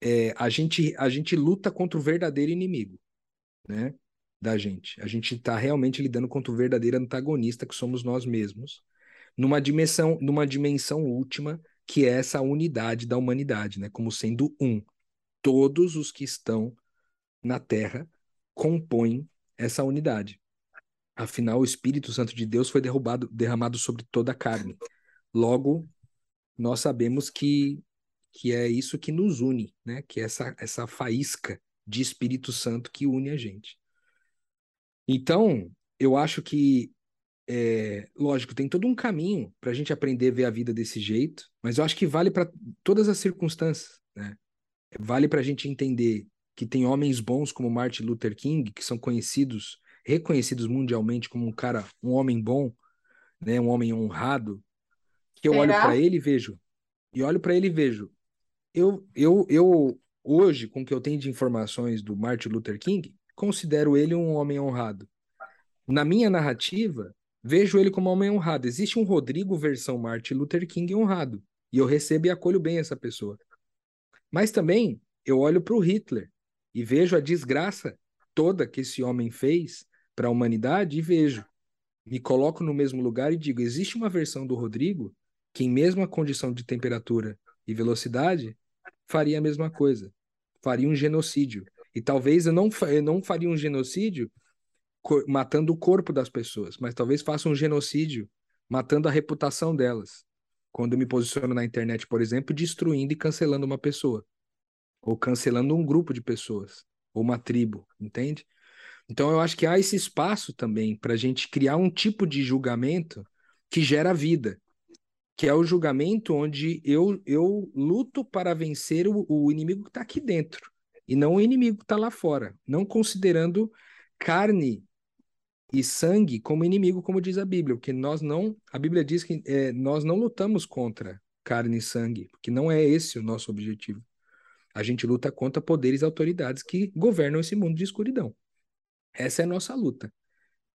é, a, gente, a gente luta contra o verdadeiro inimigo, né? Da gente. A gente está realmente lidando contra o verdadeiro antagonista que somos nós mesmos, numa dimensão, numa dimensão última, que é essa unidade da humanidade, né? Como sendo um. Todos os que estão na Terra compõem essa unidade. Afinal, o Espírito Santo de Deus foi derrubado, derramado sobre toda a carne. Logo, nós sabemos que que é isso que nos une, né? Que é essa essa faísca de Espírito Santo que une a gente. Então, eu acho que é, lógico, tem todo um caminho para a gente aprender a ver a vida desse jeito, mas eu acho que vale para todas as circunstâncias, né? Vale para a gente entender que tem homens bons como Martin Luther King, que são conhecidos, reconhecidos mundialmente como um cara, um homem bom, né, um homem honrado, que eu Será? olho para ele e vejo, e olho para ele e vejo, eu, eu, eu hoje, com o que eu tenho de informações do Martin Luther King, considero ele um homem honrado. Na minha narrativa, vejo ele como um homem honrado. Existe um Rodrigo versão Martin Luther King honrado, e eu recebo e acolho bem essa pessoa. Mas também eu olho para o Hitler, e vejo a desgraça toda que esse homem fez para a humanidade e vejo, me coloco no mesmo lugar e digo: existe uma versão do Rodrigo que, em mesma condição de temperatura e velocidade, faria a mesma coisa, faria um genocídio. E talvez eu não, eu não faria um genocídio matando o corpo das pessoas, mas talvez faça um genocídio matando a reputação delas. Quando eu me posiciono na internet, por exemplo, destruindo e cancelando uma pessoa ou cancelando um grupo de pessoas, ou uma tribo, entende? Então eu acho que há esse espaço também para a gente criar um tipo de julgamento que gera vida, que é o julgamento onde eu, eu luto para vencer o, o inimigo que está aqui dentro e não o inimigo que está lá fora, não considerando carne e sangue como inimigo, como diz a Bíblia, porque nós não, a Bíblia diz que é, nós não lutamos contra carne e sangue, porque não é esse o nosso objetivo. A gente luta contra poderes e autoridades que governam esse mundo de escuridão. Essa é a nossa luta.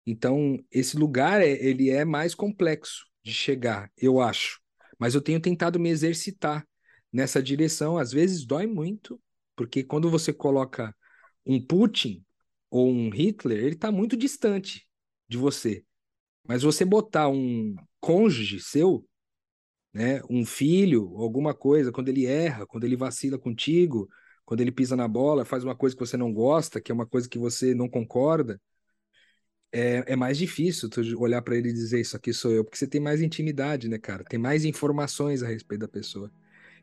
Então, esse lugar é, ele é mais complexo de chegar, eu acho. Mas eu tenho tentado me exercitar nessa direção. Às vezes dói muito, porque quando você coloca um Putin ou um Hitler, ele está muito distante de você. Mas você botar um cônjuge seu, né, um filho, alguma coisa, quando ele erra, quando ele vacila contigo, quando ele pisa na bola, faz uma coisa que você não gosta, que é uma coisa que você não concorda, é, é mais difícil tu olhar para ele e dizer isso aqui sou eu, porque você tem mais intimidade, né, cara? Tem mais informações a respeito da pessoa.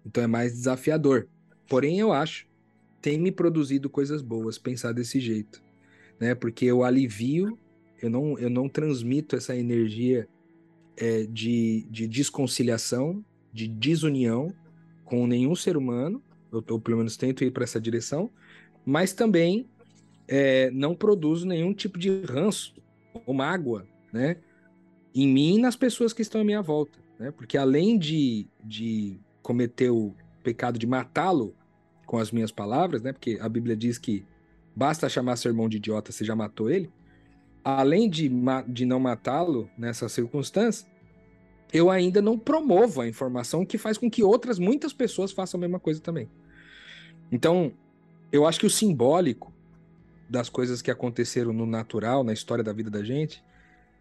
Então é mais desafiador. Porém, eu acho, tem me produzido coisas boas pensar desse jeito, né? Porque eu alivio, eu não, eu não transmito essa energia é, de, de desconciliação, de desunião com nenhum ser humano. Eu, eu pelo menos tento ir para essa direção, mas também é, não produzo nenhum tipo de ranço ou mágoa, né? Em mim e nas pessoas que estão à minha volta, né? Porque além de, de cometer o pecado de matá-lo com as minhas palavras, né? Porque a Bíblia diz que basta chamar seu irmão de idiota, você já matou ele. Além de, de não matá-lo nessa circunstância, eu ainda não promovo a informação que faz com que outras muitas pessoas façam a mesma coisa também. Então, eu acho que o simbólico das coisas que aconteceram no natural, na história da vida da gente,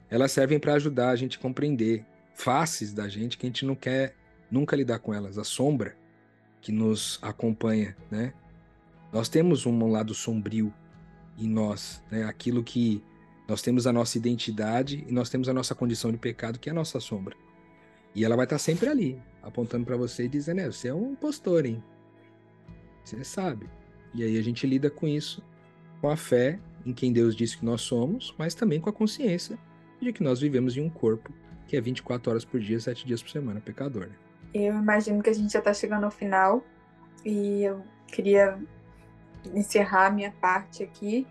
elas servem para ajudar a gente a compreender faces da gente que a gente não quer nunca lidar com elas, a sombra que nos acompanha, né? Nós temos um lado sombrio em nós, né? Aquilo que nós temos a nossa identidade e nós temos a nossa condição de pecado, que é a nossa sombra. E ela vai estar sempre ali, apontando para você e dizendo: é, você é um impostor, hein? Você sabe. E aí a gente lida com isso com a fé em quem Deus disse que nós somos, mas também com a consciência de que nós vivemos em um corpo que é 24 horas por dia, 7 dias por semana, pecador. Né? Eu imagino que a gente já está chegando ao final e eu queria encerrar minha parte aqui.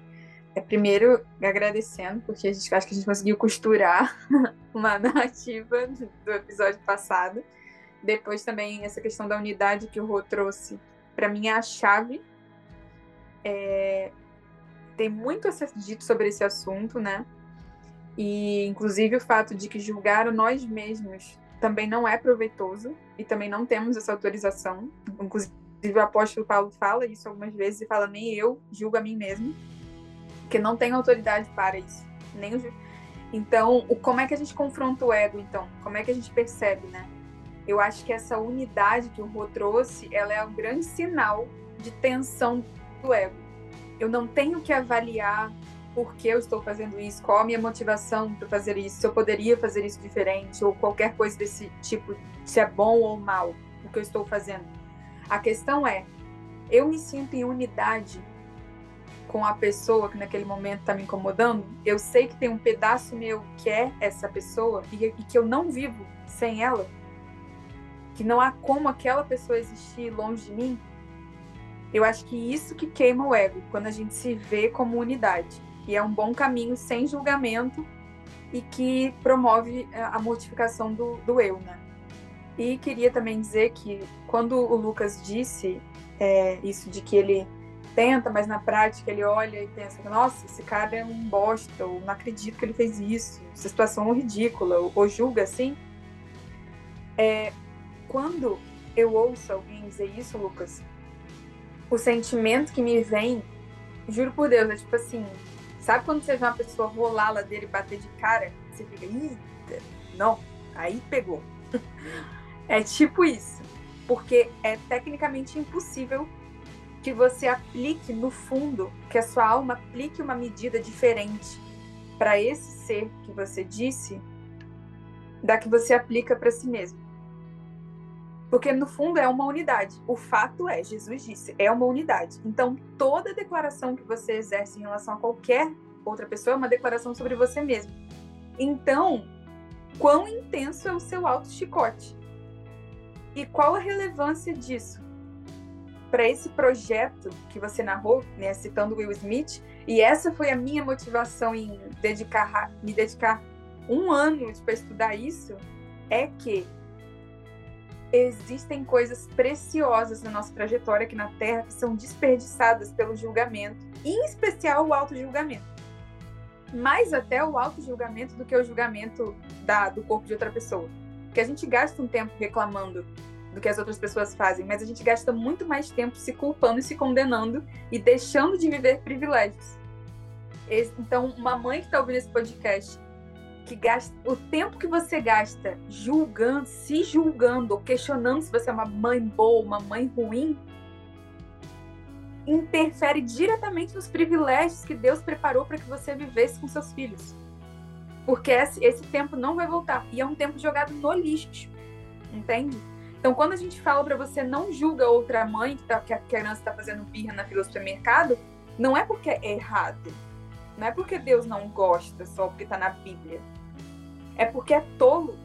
É, primeiro, agradecendo, porque a gente, acho que a gente conseguiu costurar <laughs> uma narrativa do episódio passado. Depois também essa questão da unidade que o Rô trouxe, para mim é a chave é, tem muito a ser dito sobre esse assunto, né? E inclusive o fato de que julgar nós mesmos também não é proveitoso e também não temos essa autorização. Inclusive o apóstolo Paulo fala isso algumas vezes e fala nem eu julgo a mim mesmo, que não tenho autoridade para isso, nem. Então, o, como é que a gente confronta o ego, então? Como é que a gente percebe, né? Eu acho que essa unidade que o Rô trouxe, ela é um grande sinal de tensão do ego eu não tenho que avaliar por que eu estou fazendo isso, qual a minha motivação para fazer isso, se eu poderia fazer isso diferente, ou qualquer coisa desse tipo, se é bom ou mal o que eu estou fazendo. A questão é, eu me sinto em unidade com a pessoa que naquele momento está me incomodando, eu sei que tem um pedaço meu que é essa pessoa e, e que eu não vivo sem ela, que não há como aquela pessoa existir longe de mim, eu acho que isso que queima o ego, quando a gente se vê como unidade. E é um bom caminho sem julgamento e que promove eh, a mortificação do, do eu, né? E queria também dizer que quando o Lucas disse é, isso de que ele tenta, mas na prática ele olha e pensa, nossa, esse cara é um bosta, ou não acredito que ele fez isso, essa situação é ridícula, ou, ou julga assim. É, quando eu ouço alguém dizer isso, Lucas, o sentimento que me vem, juro por Deus, é tipo assim, sabe quando você vê uma pessoa rolar a ladeira e bater de cara? Você fica, eita, não, aí pegou. <laughs> é tipo isso. Porque é tecnicamente impossível que você aplique no fundo, que a sua alma aplique uma medida diferente para esse ser que você disse da que você aplica para si mesmo. Porque no fundo é uma unidade. O fato é, Jesus disse, é uma unidade. Então, toda declaração que você exerce em relação a qualquer outra pessoa é uma declaração sobre você mesmo. Então, quão intenso é o seu auto-chicote? E qual a relevância disso? Para esse projeto que você narrou, né, citando Will Smith, e essa foi a minha motivação em dedicar, me dedicar um ano para estudar isso, é que existem coisas preciosas na nossa trajetória aqui na Terra que são desperdiçadas pelo julgamento, em especial o auto-julgamento. Mais até o auto-julgamento do que o julgamento da, do corpo de outra pessoa. Porque a gente gasta um tempo reclamando do que as outras pessoas fazem, mas a gente gasta muito mais tempo se culpando e se condenando e deixando de viver privilégios. Então, uma mãe que está ouvindo esse podcast que gasta o tempo que você gasta julgando, se julgando questionando se você é uma mãe boa, uma mãe ruim, interfere diretamente nos privilégios que Deus preparou para que você vivesse com seus filhos. Porque esse, esse tempo não vai voltar e é um tempo jogado no lixo, entende? Então, quando a gente fala para você não julga outra mãe que, tá, que a criança está fazendo birra na fila do supermercado, não é porque é errado. Não é porque Deus não gosta só porque está na Bíblia. É porque é tolo.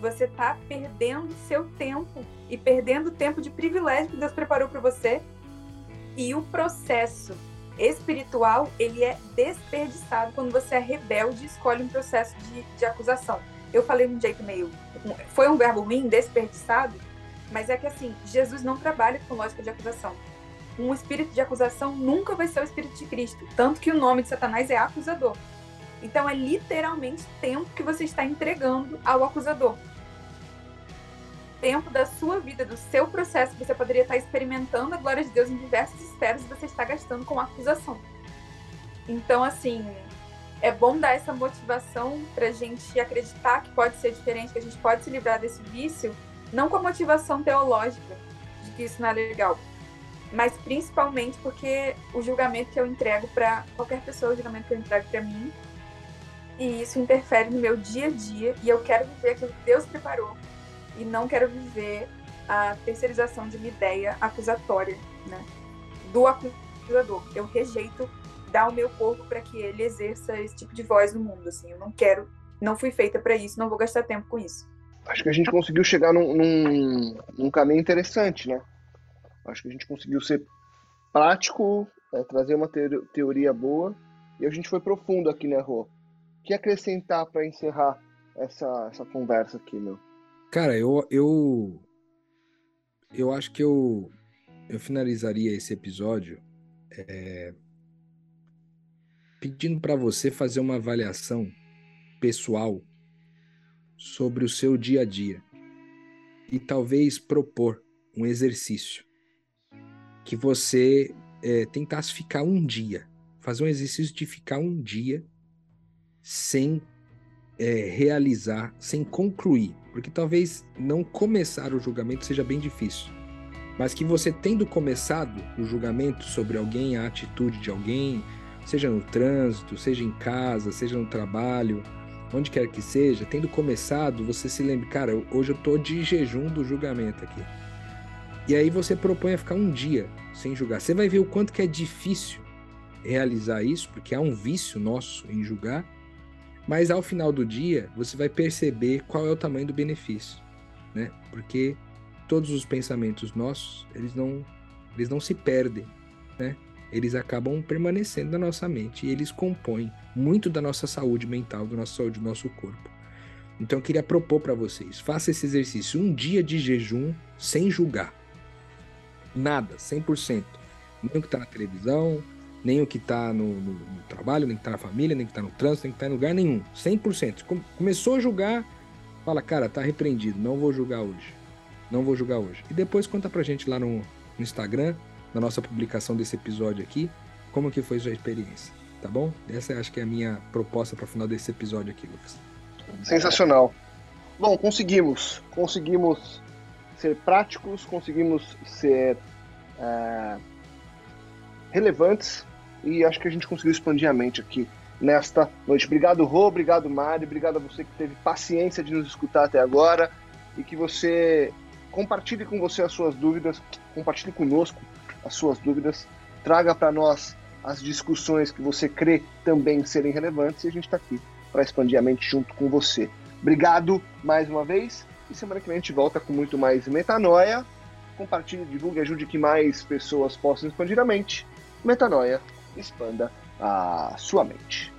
Você está perdendo seu tempo e perdendo o tempo de privilégio que Deus preparou para você. E o processo espiritual, ele é desperdiçado quando você é rebelde e escolhe um processo de, de acusação. Eu falei um jeito meio... Foi um verbo ruim, desperdiçado, mas é que assim, Jesus não trabalha com lógica de acusação. Um espírito de acusação nunca vai ser o espírito de Cristo. Tanto que o nome de Satanás é acusador. Então é literalmente tempo que você está entregando ao acusador. Tempo da sua vida, do seu processo, você poderia estar experimentando a glória de Deus em diversas esferas e você está gastando com acusação. Então, assim, é bom dar essa motivação para a gente acreditar que pode ser diferente, que a gente pode se livrar desse vício, não com a motivação teológica de que isso não é legal, mas principalmente porque o julgamento que eu entrego para qualquer pessoa, o julgamento que eu entrego para mim, e isso interfere no meu dia a dia e eu quero viver aquilo que Deus preparou e não quero viver a terceirização de uma ideia acusatória, né? Do acusador. Eu rejeito dar o meu corpo para que ele exerça esse tipo de voz no mundo, assim. Eu não quero, não fui feita para isso, não vou gastar tempo com isso. Acho que a gente conseguiu chegar num, num, num caminho interessante, né? Acho que a gente conseguiu ser prático, é, trazer uma teoria boa e a gente foi profundo aqui, né, Rô? Que acrescentar para encerrar essa, essa conversa aqui, meu? Cara, eu, eu, eu acho que eu, eu finalizaria esse episódio é, pedindo para você fazer uma avaliação pessoal sobre o seu dia a dia e talvez propor um exercício que você é, tentasse ficar um dia, fazer um exercício de ficar um dia sem é, realizar, sem concluir, porque talvez não começar o julgamento seja bem difícil, mas que você tendo começado o julgamento sobre alguém, a atitude de alguém, seja no trânsito, seja em casa, seja no trabalho, onde quer que seja, tendo começado, você se lembre, cara, hoje eu tô de jejum do julgamento aqui. E aí você propõe a ficar um dia sem julgar. Você vai ver o quanto que é difícil realizar isso, porque há um vício nosso em julgar, mas ao final do dia, você vai perceber qual é o tamanho do benefício, né? Porque todos os pensamentos nossos, eles não, eles não se perdem, né? Eles acabam permanecendo na nossa mente e eles compõem muito da nossa saúde mental, da nossa saúde do nosso corpo. Então eu queria propor para vocês, faça esse exercício, um dia de jejum sem julgar. Nada, 100%. Nem o que está na televisão, nem o que está no, no, no, trabalho, nem que está na família, nem que está no trânsito, nem que está em lugar nenhum. 100%. Começou a julgar, fala, cara, tá repreendido, não vou julgar hoje. Não vou julgar hoje. E depois conta pra gente lá no, no Instagram, na nossa publicação desse episódio aqui, como que foi sua experiência, tá bom? Essa acho que é a minha proposta para final desse episódio aqui, Lucas. Sensacional. Bom, conseguimos. Conseguimos ser práticos, conseguimos ser é, relevantes e acho que a gente conseguiu expandir a mente aqui nesta noite. Obrigado, Rô, obrigado, Mari, obrigado a você que teve paciência de nos escutar até agora e que você compartilhe com você as suas dúvidas, compartilhe conosco as suas dúvidas, traga para nós as discussões que você crê também serem relevantes e a gente está aqui para expandir a mente junto com você. Obrigado mais uma vez E semana que vem a gente volta com muito mais metanoia. Compartilhe, divulgue, ajude que mais pessoas possam expandir a mente. Metanoia, expanda a sua mente.